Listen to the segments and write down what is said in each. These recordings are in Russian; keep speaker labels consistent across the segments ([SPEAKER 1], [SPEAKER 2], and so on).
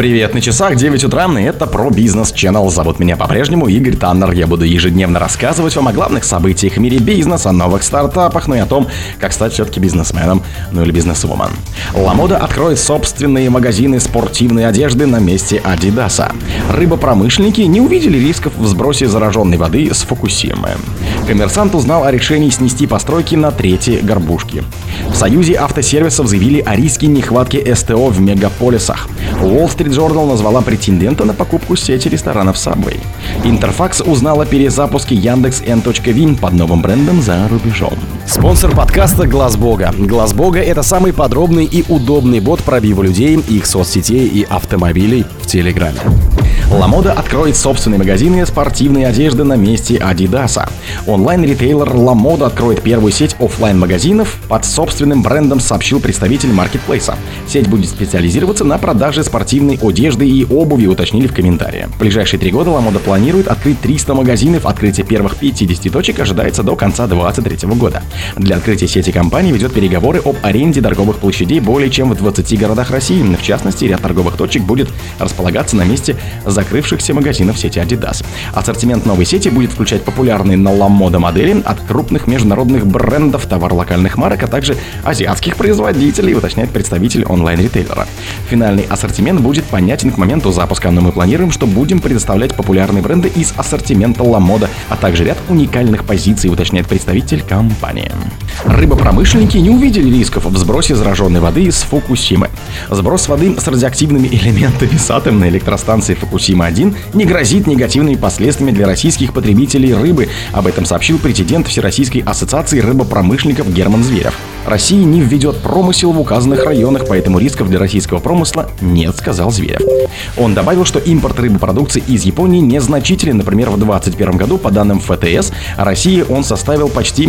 [SPEAKER 1] Привет, на часах 9 утра, и это про бизнес Channel. Зовут меня по-прежнему Игорь Таннер. Я буду ежедневно рассказывать вам о главных событиях в мире бизнеса, о новых стартапах, ну и о том, как стать все-таки бизнесменом, ну или бизнесвумен. Ламода откроет собственные магазины спортивной одежды на месте Адидаса. Рыбопромышленники не увидели рисков в сбросе зараженной воды с Фукусимы. Коммерсант узнал о решении снести постройки на третьей горбушке. В Союзе автосервисов заявили о риске нехватки СТО в мегаполисах. Wall Street Journal назвала претендента на покупку сети ресторанов Subway. Интерфакс узнала о перезапуске Яндекс N.Вин под новым брендом за рубежом. Спонсор подкаста Глаз Бога. Глаз Бога это самый подробный и удобный бот пробива людей, их соцсетей и автомобилей в Телеграме. Ламода откроет собственные магазины спортивной одежды на месте Адидаса. Онлайн-ритейлер Ламода откроет первую сеть офлайн магазинов под собственным брендом, сообщил представитель маркетплейса. Сеть будет специализироваться на продаже спортивной одежды и обуви, уточнили в комментарии. В ближайшие три года Ламода планирует открыть 300 магазинов. Открытие первых 50 точек ожидается до конца 2023 года. Для открытия сети компании ведет переговоры об аренде торговых площадей более чем в 20 городах России. В частности, ряд торговых точек будет располагаться на месте закрывшихся магазинов сети Adidas. Ассортимент новой сети будет включать популярные на ламода модели от крупных международных брендов, товар локальных марок, а также азиатских производителей, уточняет представитель онлайн-ритейлера. Финальный ассортимент будет понятен к моменту запуска, но мы планируем, что будем предоставлять популярные бренды из ассортимента ламода, а также ряд уникальных позиций, уточняет представитель компании. Рыбопромышленники не увидели рисков в сбросе зараженной воды из Фукусимы. Сброс воды с радиоактивными элементами с атомной электростанции Фукусима-1 не грозит негативными последствиями для российских потребителей рыбы. Об этом сообщил президент Всероссийской ассоциации рыбопромышленников Герман Зверев. Россия не введет промысел в указанных районах, поэтому рисков для российского промысла нет, сказал Зверев. Он добавил, что импорт рыбопродукции из Японии незначителен. Например, в 2021 году, по данным ФТС, России он составил почти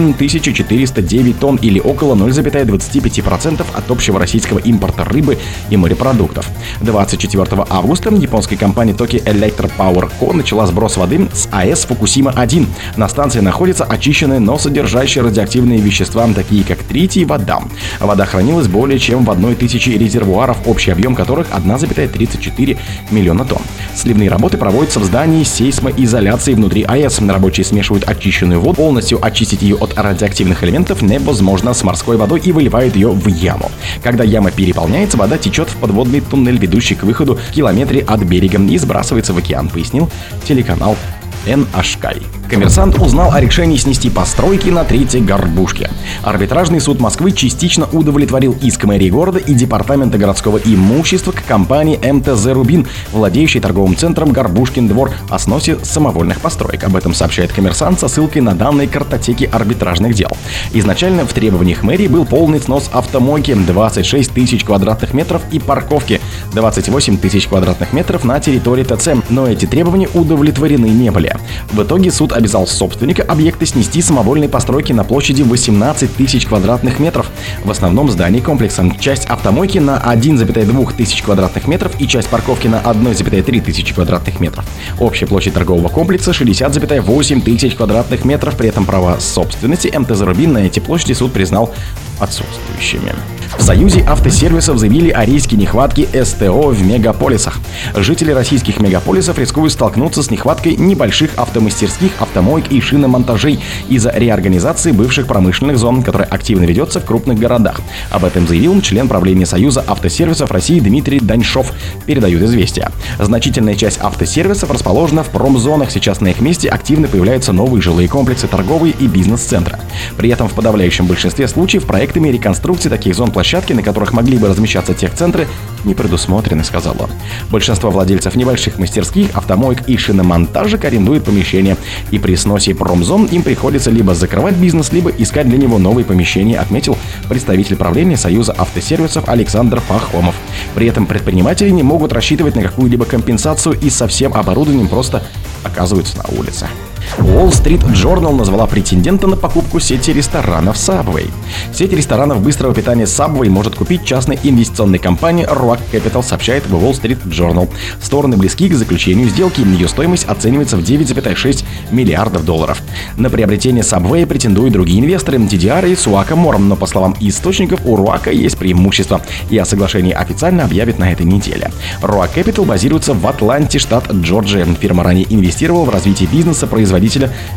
[SPEAKER 1] 1409 тонн или около 0,25% от общего российского импорта рыбы и морепродуктов. 24 августа японская компания Toki Electro Power Co. начала сброс воды с АЭС Фукусима-1. На станции находятся очищенные, но содержащие радиоактивные вещества, такие как тритий и вода. Вода хранилась более чем в одной тысячи резервуаров, общий объем которых 1,34 миллиона тонн. Сливные работы проводятся в здании сейсмоизоляции внутри АЭС. Рабочие смешивают очищенную воду, полностью очистить ее от радиоактивных элементов невозможно с морской водой и выливают ее в яму. Когда яма переполняется, вода течет в подводный туннель, ведущий к выходу в километре от берега и сбрасывается в океан, пояснил телеканал NHK. Коммерсант узнал о решении снести постройки на третьей горбушке. Арбитражный суд Москвы частично удовлетворил иск мэрии города и департамента городского имущества к компании МТЗ «Рубин», владеющей торговым центром «Горбушкин двор» о сносе самовольных построек. Об этом сообщает коммерсант со ссылкой на данные картотеки арбитражных дел. Изначально в требованиях мэрии был полный снос автомойки 26 тысяч квадратных метров и парковки 28 тысяч квадратных метров на территории ТЦ, но эти требования удовлетворены не были. В итоге суд обязал собственника объекта снести самовольные постройки на площади 18 тысяч квадратных метров. В основном здании комплекса. Часть автомойки на 1,2 тысяч квадратных метров и часть парковки на 1,3 тысячи квадратных метров. Общая площадь торгового комплекса 60,8 тысяч квадратных метров. При этом права собственности МТЗ «Рубин» на эти площади суд признал отсутствующими. В Союзе автосервисов заявили о риске нехватки СТО в мегаполисах. Жители российских мегаполисов рискуют столкнуться с нехваткой небольших автомастерских, автомоек и шиномонтажей из-за реорганизации бывших промышленных зон, которая активно ведется в крупных городах. Об этом заявил член правления Союза автосервисов России Дмитрий Даньшов, передают известия. Значительная часть автосервисов расположена в промзонах. Сейчас на их месте активно появляются новые жилые комплексы, торговые и бизнес-центры. При этом в подавляющем большинстве случаев проектами реконструкции таких зон площадки, на которых могли бы размещаться техцентры, не предусмотрены, сказал он. Большинство владельцев небольших мастерских, автомоек и шиномонтажек арендуют помещения, и при сносе промзон им приходится либо закрывать бизнес, либо искать для него новые помещения, отметил представитель правления Союза автосервисов Александр Пахомов. При этом предприниматели не могут рассчитывать на какую-либо компенсацию и со всем оборудованием просто оказываются на улице. Wall Street Journal назвала претендента на покупку сети ресторанов Subway. Сеть ресторанов быстрого питания Subway может купить частной инвестиционной компании Rock Capital, сообщает Wall Street Journal. Стороны близки к заключению сделки, ее стоимость оценивается в 9,6 миллиардов долларов. На приобретение Subway претендуют другие инвесторы TDR и Suaka Морм, но по словам источников у Руака есть преимущество, и о соглашении официально объявят на этой неделе. Rock Capital базируется в Атланте, штат Джорджия. Фирма ранее инвестировала в развитие бизнеса производителя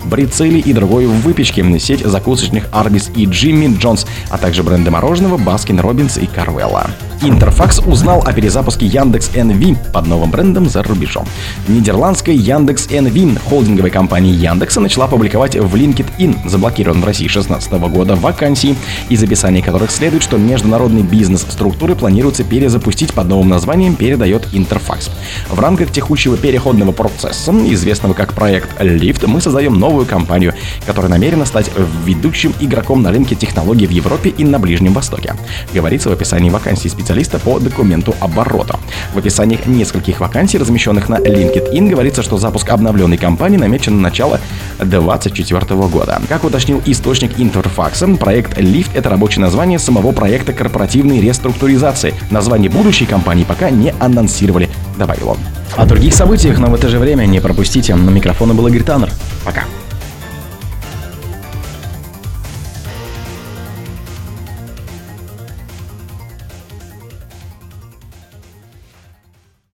[SPEAKER 1] брицели и другой выпечки, сеть закусочных Arby's и Jimmy John's, а также бренды мороженого Baskin Robbins и Carvella. Интерфакс узнал о перезапуске Яндекс NV под новым брендом за рубежом. Нидерландская Яндекс NV, холдинговая компания Яндекса, начала публиковать в LinkedIn, заблокирован в России 2016 года, вакансии, из описания которых следует, что международный бизнес структуры планируется перезапустить под новым названием, передает Интерфакс. В рамках текущего переходного процесса, известного как проект Lift, мы создаем новую компанию, которая намерена стать ведущим игроком на рынке технологий в Европе и на Ближнем Востоке. Говорится в описании вакансии специалиста специалиста по документу оборота. В описании нескольких вакансий, размещенных на LinkedIn, говорится, что запуск обновленной компании намечен на начало 2024 года. Как уточнил источник Интерфакса, проект Lift — это рабочее название самого проекта корпоративной реструктуризации. Название будущей компании пока не анонсировали, добавил он. О других событиях, но в это же время не пропустите. На микрофона был Игорь Таннер. Пока.